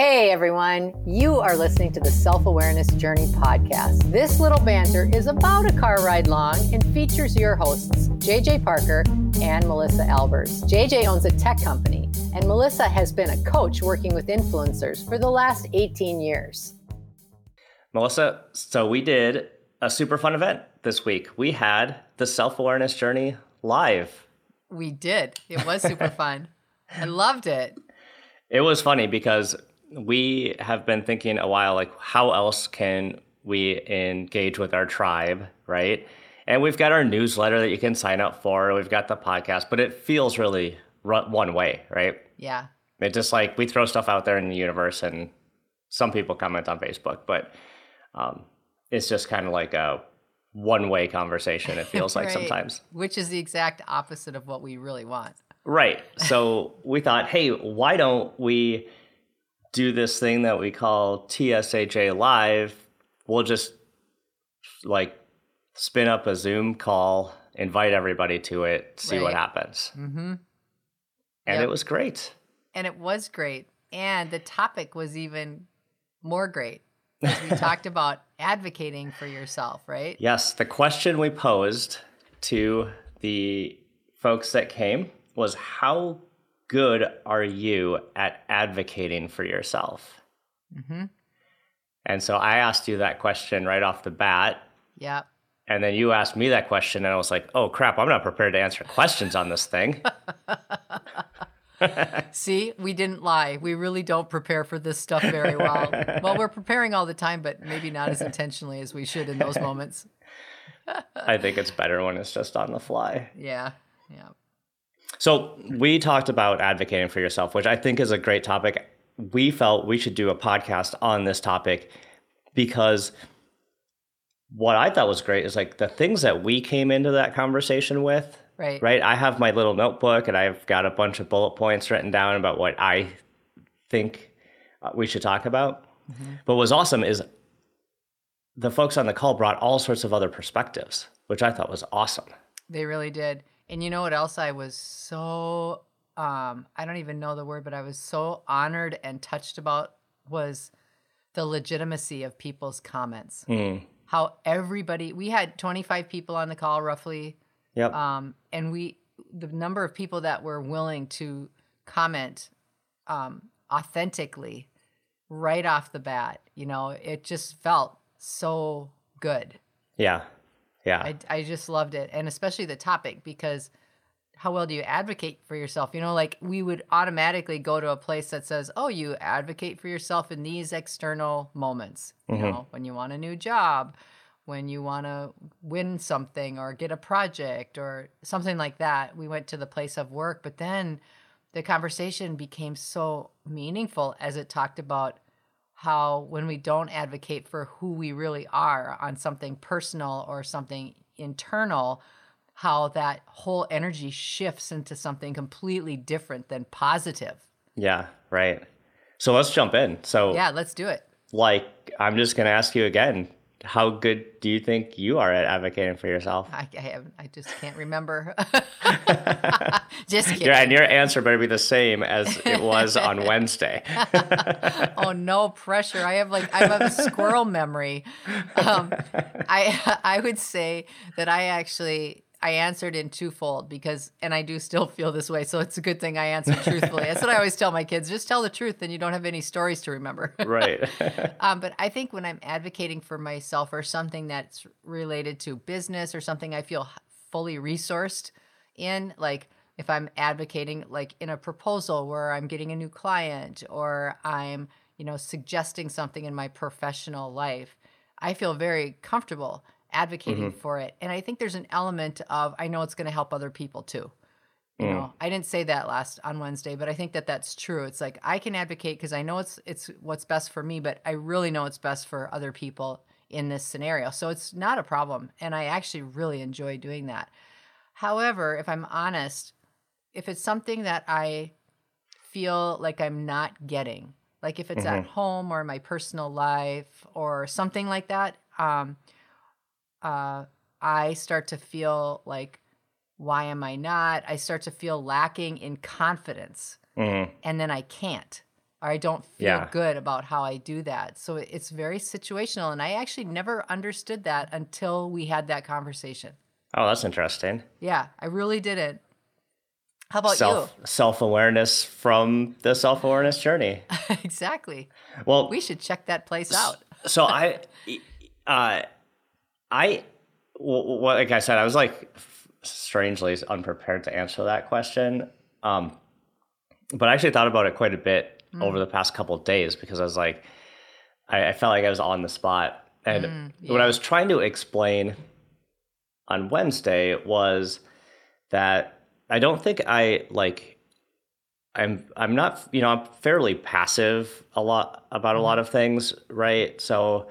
Hey everyone, you are listening to the Self Awareness Journey podcast. This little banter is about a car ride long and features your hosts, JJ Parker and Melissa Albers. JJ owns a tech company, and Melissa has been a coach working with influencers for the last 18 years. Melissa, so we did a super fun event this week. We had the Self Awareness Journey live. We did. It was super fun. I loved it. It was funny because we have been thinking a while like how else can we engage with our tribe right? And we've got our newsletter that you can sign up for. We've got the podcast but it feels really one way right? Yeah. It's just like we throw stuff out there in the universe and some people comment on facebook but um, it's just kind of like a one way conversation it feels like sometimes. Which is the exact opposite of what we really want. Right. So we thought hey why don't we do this thing that we call TSAJ Live, we'll just like spin up a Zoom call, invite everybody to it, see right. what happens. Mm-hmm. And yep. it was great. And it was great. And the topic was even more great we talked about advocating for yourself, right? Yes. The question we posed to the folks that came was how good are you at advocating for yourself? Mm-hmm. And so I asked you that question right off the bat. Yeah. And then you asked me that question, and I was like, oh crap, I'm not prepared to answer questions on this thing. See, we didn't lie. We really don't prepare for this stuff very well. well, we're preparing all the time, but maybe not as intentionally as we should in those moments. I think it's better when it's just on the fly. Yeah. Yeah. So we talked about advocating for yourself, which I think is a great topic. We felt we should do a podcast on this topic because what I thought was great is like the things that we came into that conversation with. Right. Right. I have my little notebook and I've got a bunch of bullet points written down about what I think uh, we should talk about. Mm-hmm. But what's awesome is the folks on the call brought all sorts of other perspectives, which I thought was awesome. They really did. And you know what else I was so um I don't even know the word, but I was so honored and touched about was the legitimacy of people's comments. Mm. How everybody we had 25 people on the call roughly. Yep. Um and we the number of people that were willing to comment um authentically right off the bat, you know, it just felt so good. Yeah. Yeah. I, I just loved it. And especially the topic because how well do you advocate for yourself? You know, like we would automatically go to a place that says, oh, you advocate for yourself in these external moments. Mm-hmm. You know, when you want a new job, when you want to win something or get a project or something like that. We went to the place of work, but then the conversation became so meaningful as it talked about how when we don't advocate for who we really are on something personal or something internal, how that whole energy shifts into something completely different than positive. Yeah, right. So let's jump in. So, yeah, let's do it. Like, I'm just going to ask you again how good do you think you are at advocating for yourself? I, I have, I just can't remember. just kidding. Yeah, and your answer better be the same as it was on Wednesday. oh no pressure! I have like I have a squirrel memory. Um, I I would say that I actually I answered in twofold because, and I do still feel this way. So it's a good thing I answered truthfully. That's what I always tell my kids: just tell the truth, and you don't have any stories to remember. right. um, but I think when I'm advocating for myself or something that's related to business or something I feel fully resourced in, like if I'm advocating, like in a proposal where I'm getting a new client or I'm, you know, suggesting something in my professional life, I feel very comfortable advocating mm-hmm. for it. And I think there's an element of I know it's going to help other people too. You mm. know, I didn't say that last on Wednesday, but I think that that's true. It's like I can advocate because I know it's it's what's best for me, but I really know it's best for other people in this scenario. So it's not a problem, and I actually really enjoy doing that. However, if I'm honest, if it's something that I feel like I'm not getting, like if it's mm-hmm. at home or my personal life or something like that, um, uh, I start to feel like, why am I not? I start to feel lacking in confidence. Mm-hmm. And then I can't. or I don't feel Yeah. good about how I do that. So it's very situational. And I actually never understood that until we had that conversation. Oh, that's interesting. Yeah, I really didn't. How about Self self awareness from the self awareness journey. exactly. Well, We should check that place out. so I, uh, I, well, like I said, I was like strangely unprepared to answer that question. Um, but I actually thought about it quite a bit over the past couple of days because I was like, I, I felt like I was on the spot. And Mm, what I was trying to explain on Wednesday was that I don't think I like I'm I'm not you know I'm fairly passive a lot about a lot of things right so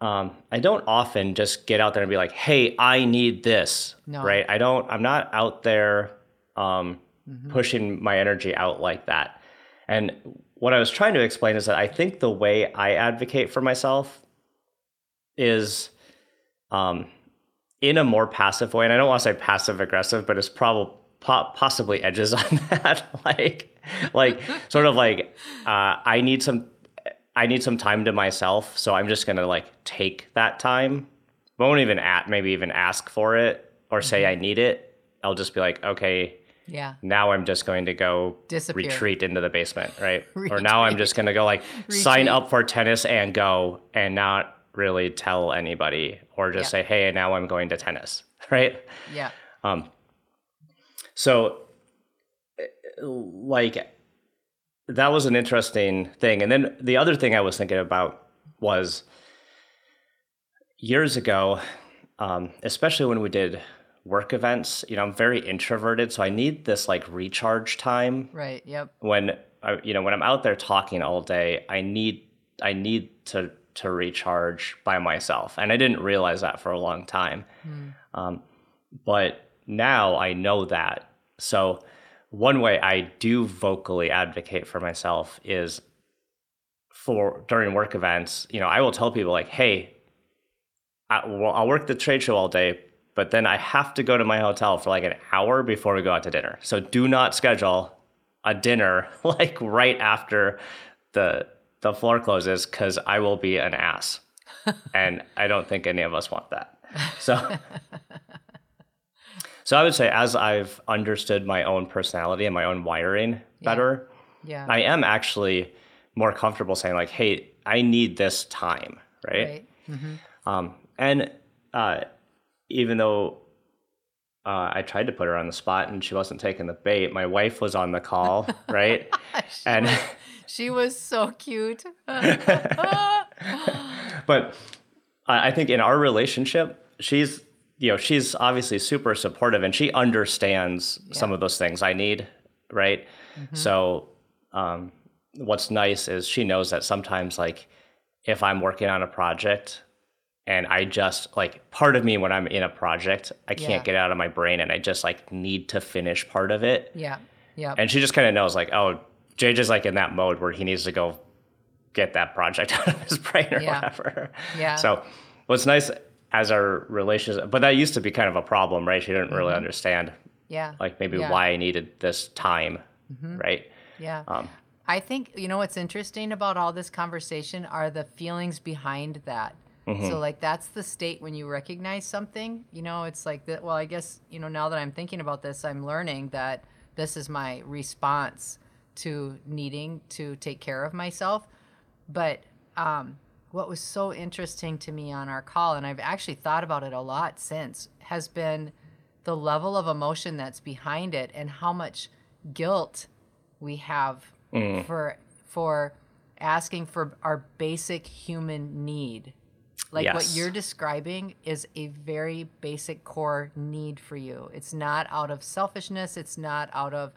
um, I don't often just get out there and be like hey I need this No. right I don't I'm not out there um, Mm-hmm. pushing my energy out like that and what I was trying to explain is that I think the way I advocate for myself is um, in a more passive way and I don't want to say passive aggressive but it's probably po- possibly edges on that like like sort of like uh, I need some I need some time to myself so I'm just gonna like take that time won't even at maybe even ask for it or say I need it I'll just be like okay Yeah. now I'm just going to go Disappear. retreat into the basement, right? Or now I'm just going to go like sign up for tennis and go and not really tell anybody or just Yeah. say, hey, now I'm going to tennis, right? Yeah. Um, so, eh, like, that was an interesting thing. And then the other thing I was thinking about was years ago, um, especially when we did work events, you know, I'm very introverted. So I need this like recharge time Right. Yep. when I, you know when I'm out there talking all day, I need I need to to recharge by myself, and I didn't realize that for a long time. Um, but now I know that. So one way I do vocally advocate for myself is for during work events. You know, I will tell people like, "Hey, I, well, I'll work the trade show all day." But then I have to go to my hotel for like an hour before we go out to dinner. So do not schedule a dinner like right after the the floor closes because I will be an ass, and I don't think any of us want that. So, so I would say as I've understood my own personality and my own wiring better, Yeah. I am actually more comfortable saying like, "Hey, I need this time," right? right. Um, and uh, even though uh, I tried to put her on the spot and she wasn't taking the bait, my wife was on the call, right? and She was so cute. but I think in our relationship, she's you know she's obviously super supportive and she understands some of those things I need, right? So um, what's nice is she knows that sometimes like if I'm working on a project and I just like part of me when I'm in a project, I can't Yeah. get out of my brain and I just like need to finish part of it. yeah. Yeah. And she just kind of knows like, oh, JJ's like in that mode where he needs to go get that project out of his brain or Yeah. whatever. Yeah. So what's nice as our relationship, but that used to be kind of a problem, right? She didn't really understand yeah. like maybe Mm-hmm. Yeah. why I needed this time, right? Yeah. Um, I think, you know, what's interesting about all this conversation are the feelings behind that. Mm-hmm. So, like, that's the state when you recognize something. You know, it's like that. Well, I guess, you know, now that I'm thinking about this, I'm learning that this is my response to needing to take care of myself. But um, what was so interesting to me on our call, and I've actually thought about it a lot since, has been the level of emotion that's behind it and how much guilt we have for for asking for our basic human need. Like what you're describing is a very basic core need for you. It's not out of selfishness, it's not out of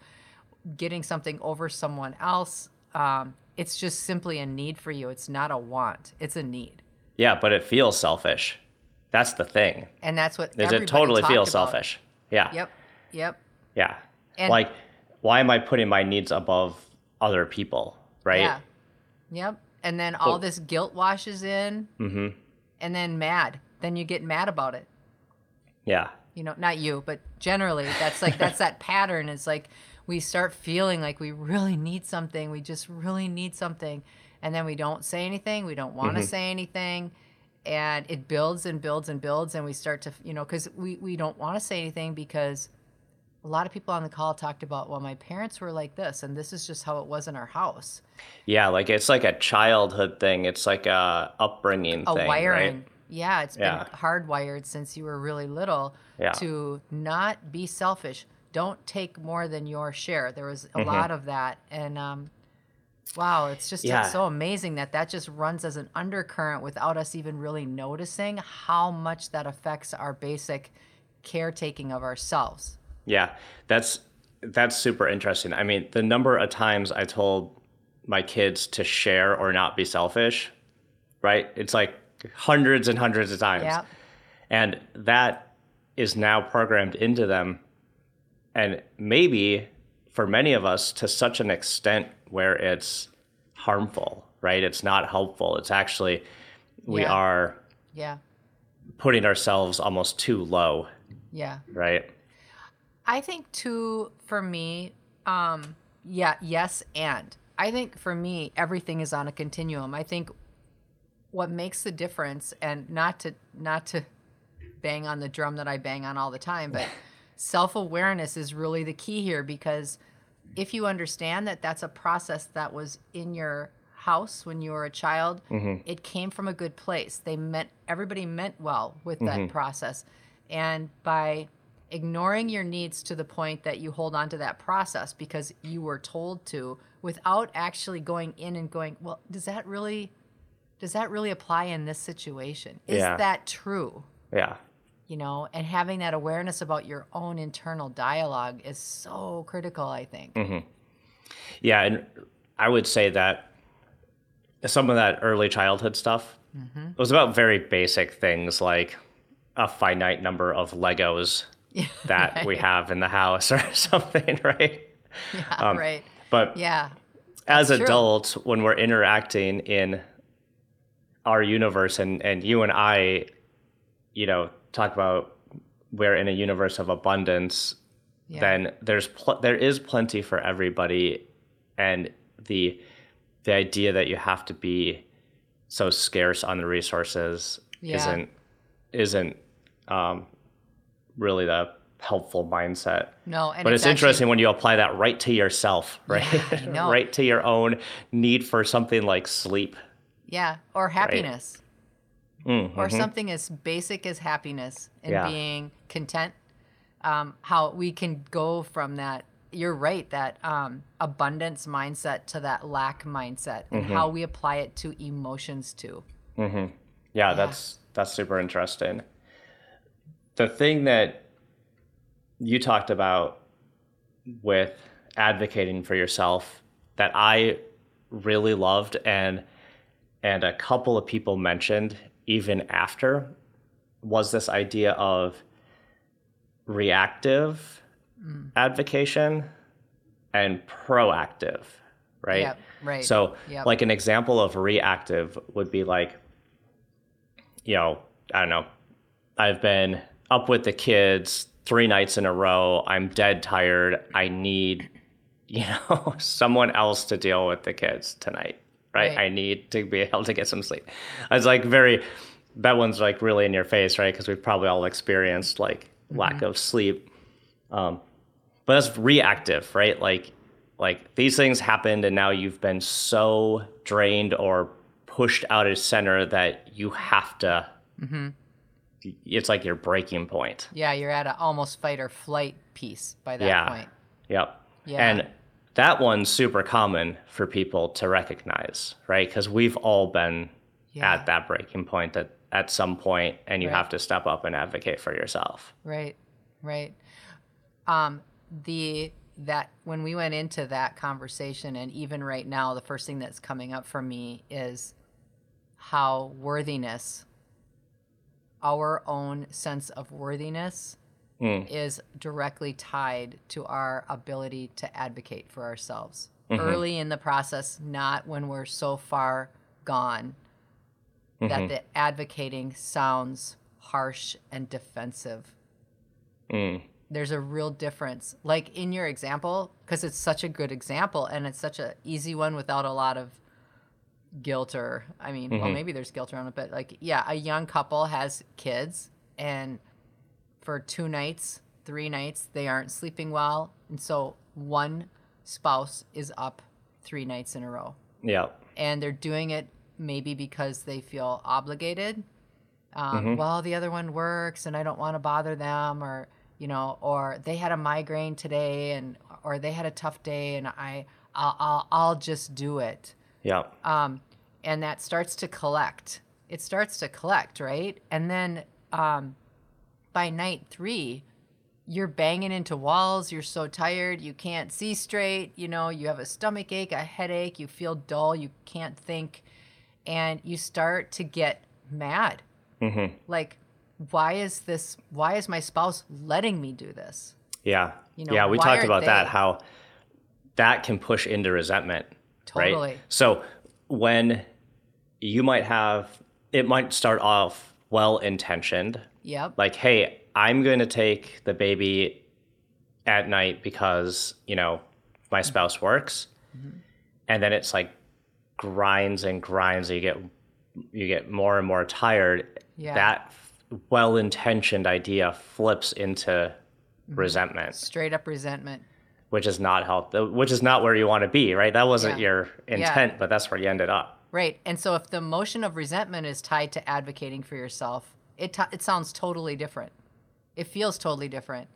getting something over someone else. Um, it's just simply a need for you. It's not a want. It's a need. yeah, but it feels selfish. That's the thing. And that's what Is it totally feels about. selfish? Yeah. Yep. Yep. Yeah. And- like, why am I putting my needs above other people? Right. Yeah. Yep. And then all Well- this guilt washes in. Mm-hmm. And then mad. Then you get mad about it. Yeah. You know, not you, but generally, that's like that's that pattern. It's like we start feeling like we really need something. We just really need something. And then we don't say anything. We don't want to mm-hmm. say anything. And it builds and builds and builds. And we start to, you know, because we, we don't want to say anything because a lot of people on the call talked about, well, my parents were like this, and this is just how it was in our house. Yeah, like it's like a childhood thing. It's like a upbringing A thing, wiring. right? Yeah, it's Yeah. been hardwired since you were really little Yeah. to not be selfish. Don't take more than your share. There was Mm-hmm. a lot of that, and um, wow, it's just Yeah. so amazing that that just runs as an undercurrent without us even really noticing how much that affects our basic caretaking of ourselves. Yeah, that's that's super interesting. I mean, the number of times I told my kids to share or not be selfish, right? It's like hundreds and hundreds of times. Yeah, And that is now programmed into them. And maybe for many of us to such an extent where it's harmful, right? It's not helpful. It's actually, we Yeah. are yeah, putting ourselves almost too low, yeah. right? I think too for me, um, yeah, yes, and I think for me everything is on a continuum. I think what makes the difference, and not to not to bang on the drum that I bang on all the time, but self awareness is really the key here because if you understand that that's a process that was in your house when you were a child, mm-hmm. it came from a good place. They meant everybody meant well with that mm-hmm. process, and by ignoring your needs to the point that you hold on to that process because you were told to without actually going in and going well does that really does that really apply in this situation is Yeah. that true Yeah. You know and having that awareness about your own internal dialogue is so critical i think. Mm-hmm. Yeah, and I would say that some of that early childhood stuff mm-hmm. was about very basic things like a finite number of Legos that we have in the house or something, right? yeah um, right. But yeah as that's true. adults, when we're interacting in our universe, and, and you and I, you know, talk about we're in a universe of abundance, Yeah. then there's pl- there is plenty for everybody, and the the idea that you have to be so scarce on the resources Yeah. isn't isn't um, really the helpful mindset. no and But it's, actually- interesting when you apply that right to yourself, right? Know. right to your own need for something like sleep. yeah or happiness Mm, or something as basic as happiness and Yeah. being content um, how we can go from that you're right that um, abundance mindset to that lack mindset and Mm-hmm. how we apply it to emotions too Yeah, that's that's super interesting. The thing that you talked about with advocating for yourself that I really loved and and a couple of people mentioned even after was this idea of reactive mm. advocation and proactive, right? Yep, right. So, Yep. like an example of reactive would be like, you know, I don't know, I've been up with the kids three nights in a row. I'm dead tired. I need, you know, someone else to deal with the kids tonight, right? Right. I need to be able to get some sleep. I was like, very, that one's like really in your face, right? Because we've probably all experienced like lack of sleep. Um, but that's reactive, right? Like, like these things happened, and now you've been so drained or pushed out of center that you have to. mm-hmm. It's like your breaking point. yeah you're at an almost fight or flight piece by that yeah. point Yep. Yeah. And that one's super common for people to recognize, right? Because we've all been Yeah. at that breaking point at, at some point, and you Right. have to step up and advocate for yourself. Right, right. Um, the that when we went into that conversation, and even right now, the first thing that's coming up for me is how worthiness, our own sense of worthiness, Mm. is directly tied to our ability to advocate for ourselves Mm-hmm. early in the process, not when we're so far gone Mm-hmm. that the advocating sounds harsh and defensive Mm. there's a real difference. Like in your example, because it's such a good example and it's such an easy one without a lot of guilt or, I mean, well, maybe there's guilt around it, but like, yeah, a young couple has kids and for two nights, three nights, they aren't sleeping well. And so one spouse is up three nights in a row Yeah. and they're doing it maybe because they feel obligated. Um, Well, the other one works, and I don't want to bother them, or you know, or they had a migraine today, and or they had a tough day, and I, I'll, I'll, I'll just do it. Yeah. Um, and that starts to collect. It starts to collect, right? And then um, by night three, you're banging into walls. You're so tired. You can't see straight. You know, you have a stomach ache, a headache. You feel dull. You can't think. And you start to get mad. Mm-hmm. Like, why is this? Why is my spouse letting me do this? Yeah. You know, yeah, we talked about that how that can push into resentment. Totally. Right? So when you might have it might start off well intentioned, Yep. like, hey, I'm going to take the baby at night because, you know, my Mm-hmm. spouse works. And then it's like grinds and grinds. You get you get more and more tired. Yeah. That well intentioned idea flips into Mm-hmm. resentment, Straight up resentment. which is not help which is not where you want to be, right? That wasn't Yeah. your intent, but that's where you ended up. Right. And so if the emotion of resentment is tied to advocating for yourself, it t- it sounds totally different. It feels totally different.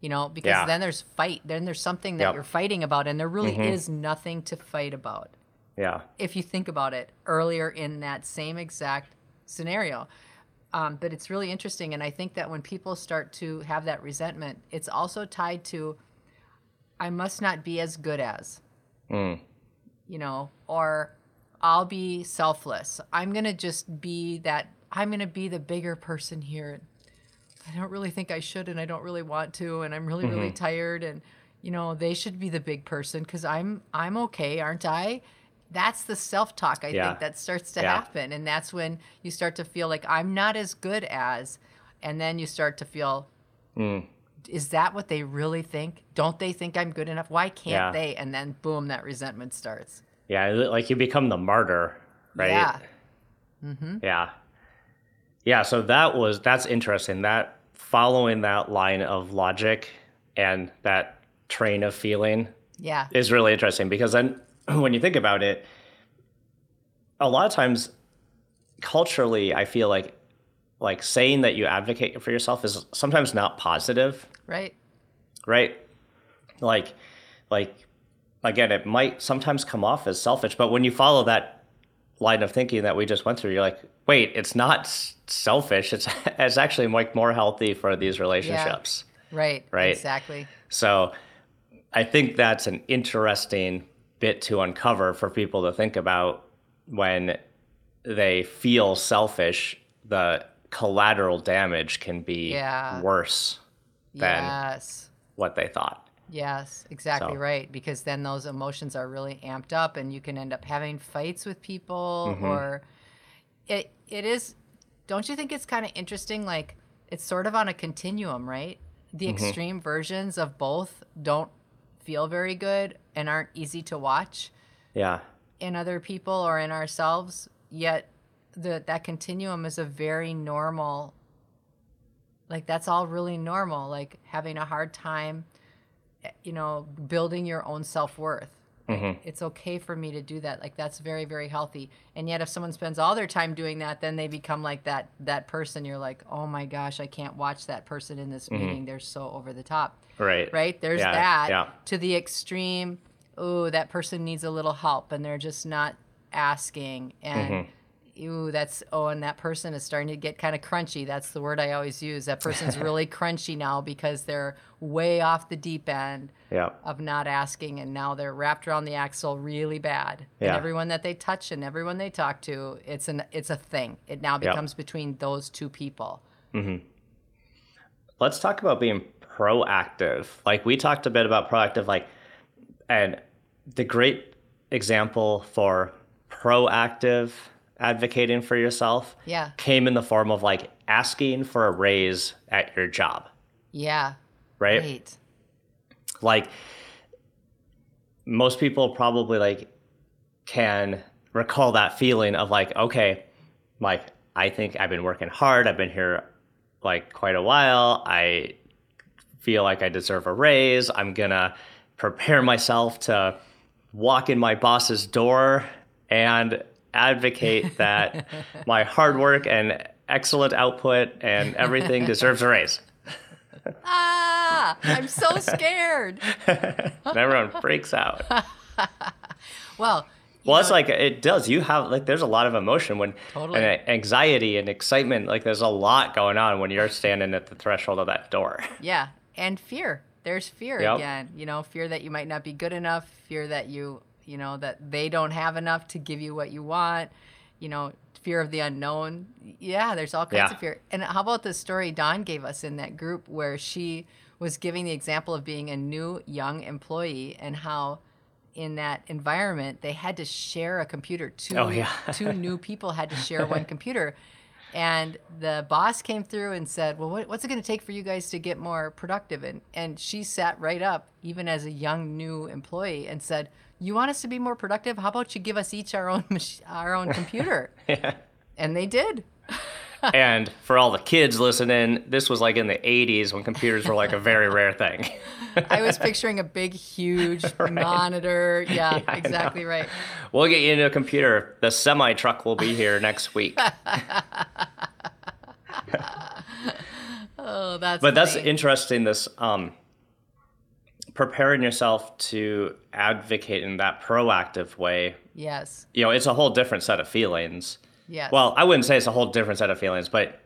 You know, because Yeah. then there's fight, then there's something that Yep. Mm-hmm. you're fighting about and there really is nothing to fight about. Yeah. If you think about it earlier in that same exact scenario. Um, but it's really interesting and I think that when people start to have that resentment, it's also tied to I must not be as good as Mm. you know, or I'll be selfless. I'm going to just be that, I'm going to be the bigger person here. I don't really think I should, and I don't really want to, and I'm really, Mm-hmm. really tired. And, you know, they should be the big person because I'm, I'm okay, aren't I? That's the self talk I Yeah. think that starts to Yeah. happen. And that's when you start to feel like I'm not as good as, and then you start to feel, Mm. is that what they really think? Don't they think I'm good enough? Why can't Yeah. they? And then boom, that resentment starts. Yeah, like you become the martyr, right? Yeah. Yeah. Yeah, so that was that's interesting. That following that line of logic and that train of feeling Yeah. is really interesting because then when you think about it, a lot of times culturally I feel like like saying that you advocate for yourself is sometimes not positive Right. right? Like, like again, it might sometimes come off as selfish, but when you follow that line of thinking that we just went through, you're like, wait, it's not selfish. It's it's actually like more healthy for these relationships. Right. Right. Exactly. So, I think that's an interesting bit to uncover for people to think about when they feel selfish. The collateral damage can be Yeah. worse than Yes. what they thought. Yes, exactly So- right. Because then those emotions are really amped up, and you can end up having fights with people, Mm-hmm. or it it is. Don't you think it's kind of interesting? Like it's sort of on a continuum, right? The Mm-hmm. extreme versions of both don't feel very good and aren't easy to watch. Yeah. in other people or in ourselves yet the that continuum is a very normal like that's all really normal like having a hard time you know building your own self-worth Like, it's okay for me to do that like that's very very healthy and yet if someone spends all their time doing that then they become like that that person you're like oh my gosh i can't watch that person in this meeting they're so over the top Right. right? There's Yeah, that yeah. to the extreme. Oh, that person needs a little help, and they're just not asking. And Mm-hmm. Ooh, that's oh, and that person is starting to get kind of crunchy. That's the word I always use. That person's really crunchy now because they're way off the deep end Yeah. of not asking, and now they're wrapped around the axle really bad. And Yeah. everyone that they touch and everyone they talk to, it's an it's a thing. It now becomes between those two people. Mm-hmm. Let's talk about being proactive. Like we talked a bit about proactive, like, and the great example for proactive advocating for yourself Yeah. came in the form of like asking for a raise at your job. Yeah. right? Right. Like most people probably like can recall that feeling of like, okay, like I think I've been working hard. I've been here like quite a while. I feel like I deserve a raise. I'm gonna prepare myself to walk in my boss's door and advocate that my hard work and excellent output and everything deserves a raise. Ah, I'm so scared. everyone freaks out. Well, Well, it's like it does. You have like there's a lot of emotion when Totally. and anxiety and excitement. Like there's a lot going on when you're standing at the threshold of that door. yeah, and fear. There's fear Yep. again. You know, fear that you might not be good enough, fear that you, you know, that they don't have enough to give you what you want. You know, fear of the unknown. Yeah, there's all kinds Yeah. of fear. And how about the story Dawn gave us in that group where she was giving the example of being a new young employee and how in that environment they had to share a computer. Two Oh, yeah. two new people had to share one computer. And the boss came through and said, "Well, what, what's it going to take for you guys to get more productive?" And and she sat right up, even as a young new employee, and said, "You want us to be more productive? How about you give us each our own mach- our own computer?" And they did. And for all the kids listening, this was like in the 80s when computers were like a very rare thing. I was picturing a big, huge monitor. Yeah, know. exactly right. we'll get you into a computer. The semi truck will be here next week. Oh, that's. but that's interesting. This um, preparing yourself to advocate in that proactive way. yes, You know, it's a whole different set of feelings. Yes. Well, I wouldn't say it's a whole different set of feelings, but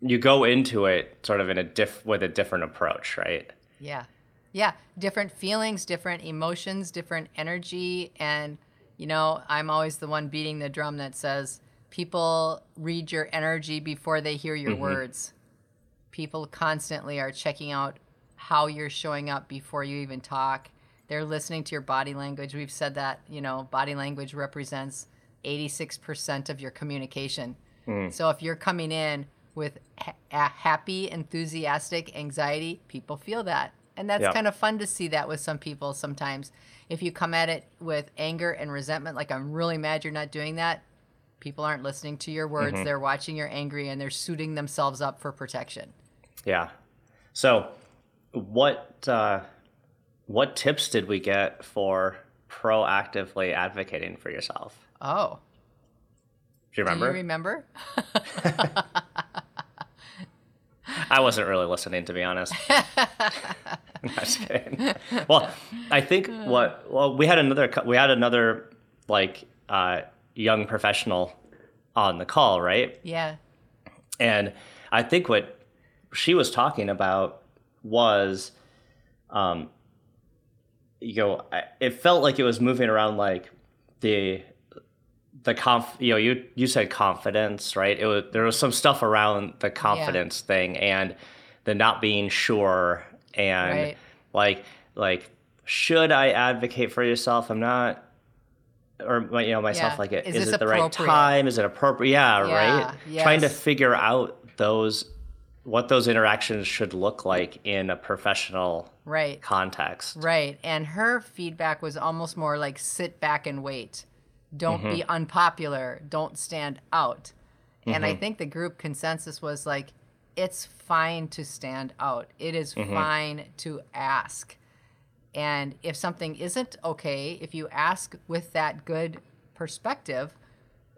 you go into it sort of in a diff with a different approach, right? Yeah. Yeah. Different feelings, different emotions, different energy. And, you know, I'm always the one beating the drum that says people read your energy before they hear your mm-hmm. words. People constantly are checking out how you're showing up before you even talk. They're listening to your body language. We've said that, you know, body language represents 86% of your communication. So if you're coming in with ha- a happy, enthusiastic anxiety, people feel that. And that's Yeah. kind of fun to see that with some people sometimes. If you come at it with anger and resentment, like I'm really mad you're not doing that, people aren't listening to your words. They're watching you're angry and they're suiting themselves up for protection. Yeah. So, what uh, what tips did we get for proactively advocating for yourself? Oh, Do you do remember? you remember? I wasn't really listening, to be honest. I'm just kidding. Well, I think what well we had another we had another like uh, young professional on the call, right? Yeah. And I think what she was talking about was, um, you know, it felt like it was moving around like the the conf. You know, you you said confidence, right? It was there was some stuff around the confidence thing and the not being sure and Right. like like should I advocate for yourself? I'm not. Or you know myself Yeah. like it Is is it the right time? Is it appropriate? Yeah, Yeah, right. Trying to figure out those what those interactions should look like in a professional Right. context. Right. And her feedback was almost more like sit back and wait. Don't be Mm-hmm. unpopular. Don't stand out. And I think the group consensus was like, it's fine to stand out. It is Mm-hmm. fine to ask. And if something isn't okay, if you ask with that good perspective,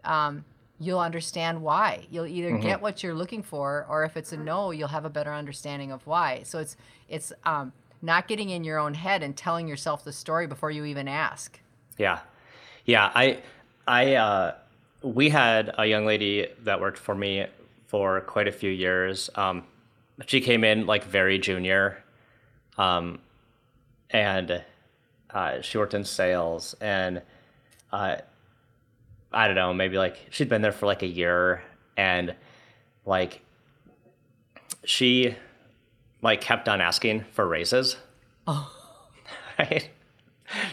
um, you'll understand why. You'll either Mm-hmm. get what you're looking for, or if it's a no, you'll have a better understanding of why. So it's it's um, not getting in your own head and telling yourself the story before you even ask. Yeah. Yeah, I I uh we had a young lady that worked for me for quite a few years. Um she came in like very junior. Um and uh she worked in sales and uh I don't know, maybe like she'd been there for like a year and like she like kept on asking for raises. Oh. Right?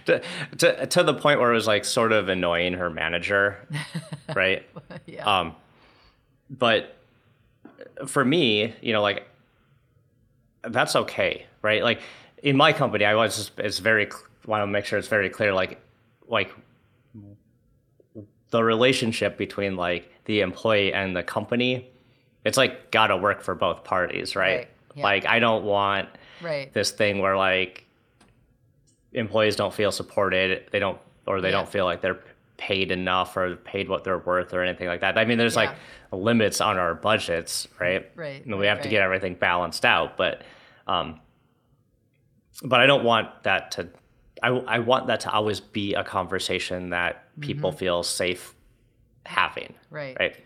To, to to the point where it was like sort of annoying her manager, right? yeah. Um, but for me, you know, like that's okay. right? Like in my company, I was just, it's very want to make sure it's very clear, like like the relationship between like the employee and the company. It's like got to work for both parties, right? Right, yeah. Like I don't want Right. this thing where like employees don't feel supported, they don't or they Yeah. don't feel like they're paid enough or paid what they're worth or anything like that. I mean, there's like limits on our budgets, right? Right, And we right, have to get everything balanced out, but um but I don't want that to I I want that to always be a conversation that people feel safe having Mm-hmm. Right. right?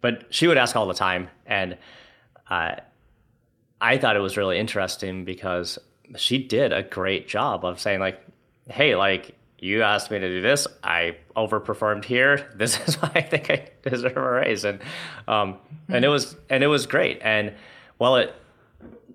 But she would ask all the time, and uh, I thought it was really interesting because she did a great job of saying like, "Hey, like you asked me to do this, I overperformed here. This is why I think I deserve a raise," and um, and it was and it was great. And while it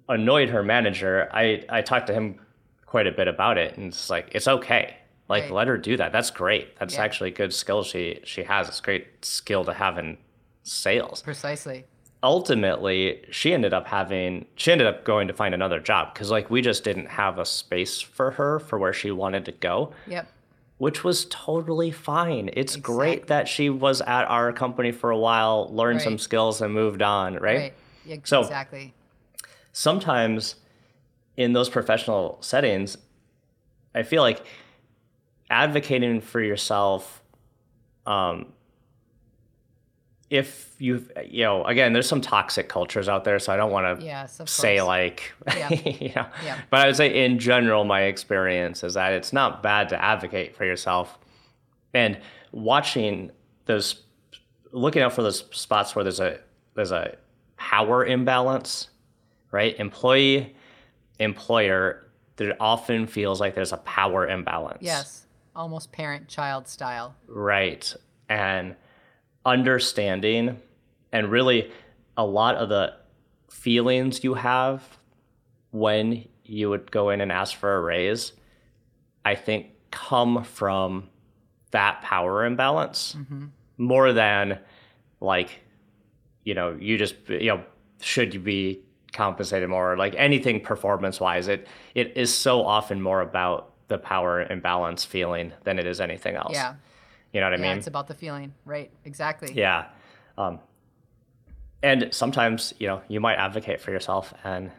annoyed her manager, I I talked to him quite a bit about it, and it's like it's okay. Like Right. let her do that. That's great. That's Yeah. actually a good skill she she has. It's a great skill to have in sales. Precisely. Ultimately, she ended up having she ended up going to find another job because like we just didn't have a space for her for where she wanted to go, Yep. which was totally fine. It's Exactly. great that she was at our company for a while, learned some skills and moved on, right? Right. Yeah, So- exactly. sometimes in those professional settings, I feel like advocating for yourself, um, if you, you know, again, there's some toxic cultures out there, so I don't want to Yes, say course. like, Yeah. you know, Yeah. but I would say in general, my experience is that it's not bad to advocate for yourself and watching those, looking out for those spots where there's a, there's a power imbalance, right? Employee, employer, there often feels like there's a power imbalance. Yes. Almost parent child style. Right. And understanding and really a lot of the feelings you have when you would go in and ask for a raise, I think come from that power imbalance mm-hmm. more than like, you know, you just, you know, should you be compensated more? Like anything performance wise, it, it is so often more about the power imbalance feeling than it is anything else. Yeah. You know what I yeah, mean? it's about the feeling. Right. Exactly. Yeah. Um, and sometimes, you know, you might advocate for yourself and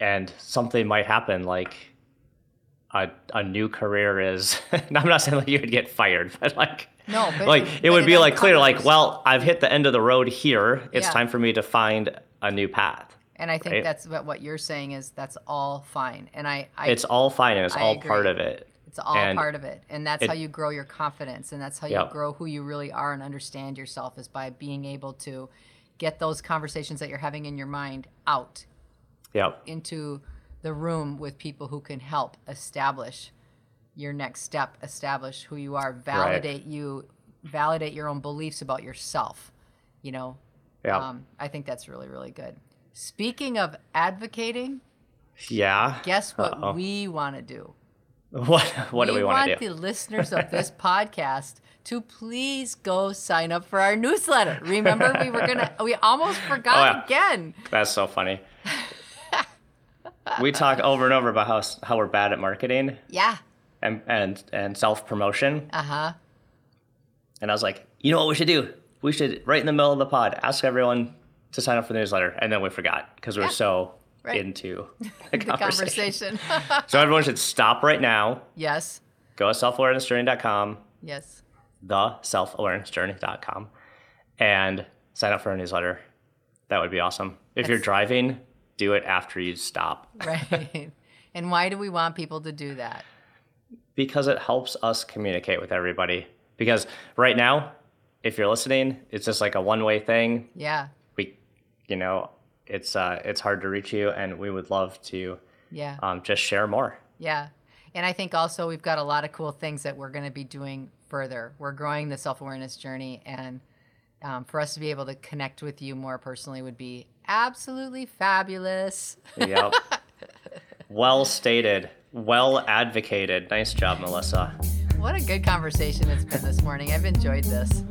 and something might happen like a, a new career is and I'm not saying like you would get fired, but like No, but like it would be like clear like well, I've hit the end of the road here. It's Yeah. time for me to find a new path. And I think right? that's what what you're saying is that's all fine. And I, I It's all fine and it's I all part of it. It's all And part of it. And that's it- how you grow your confidence. And that's how you grow who you really are and understand yourself is by being able to get those conversations that you're having in your mind out Yep. into the room with people who can help establish your next step, establish who you are, validate you, validate your own beliefs about yourself. You know, Yeah. um, I think that's really, really good. Speaking of advocating, yeah. guess what Uh-oh. we want to do? What what do we want to do? We want the listeners of this podcast to please go sign up for our newsletter. Remember, we were gonna, we almost forgot Oh, yeah. again. That's so funny. we talk over and over about how how we're bad at marketing Yeah. and and and self promotion, Uh huh. and I was like, you know what we should do? We should right in the middle of the pod ask everyone to sign up for the newsletter, and then we forgot because we we're Yeah. so Right. into The the conversation. conversation. so everyone should stop right now. yes. Go to selfawarenessjourney.com, Yes. the selfawarenessjourney.com, and sign up for our newsletter. That would be awesome. If you're driving, do it after you stop. Right. and why do we want people to do that? because it helps us communicate with everybody. Because right now, if you're listening, it's just like a one-way thing. Yeah. We, you know, it's uh, it's hard to reach you, and we would love to Yeah. um, just share more. Yeah. And I think also we've got a lot of cool things that we're going to be doing further. We're growing the self awareness journey, and um, for us to be able to connect with you more personally would be absolutely fabulous. Yep. well stated. Well advocated. Nice job, Melissa. What a good conversation it's been this morning. I've enjoyed this.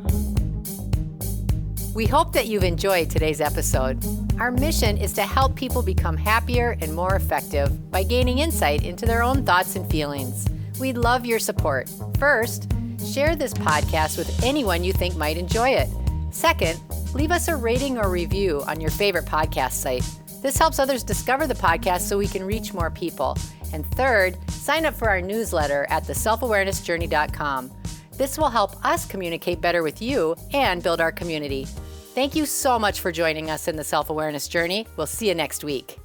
We hope that you've enjoyed today's episode. Our mission is to help people become happier and more effective by gaining insight into their own thoughts and feelings. We'd love your support. First, share this podcast with anyone you think might enjoy it. Second, leave us a rating or review on your favorite podcast site. This helps others discover the podcast so we can reach more people. And third, sign up for our newsletter at theselfawarenessjourney.com. This will help us communicate better with you and build our community. Thank you so much for joining us in the self awareness journey. We'll see you next week.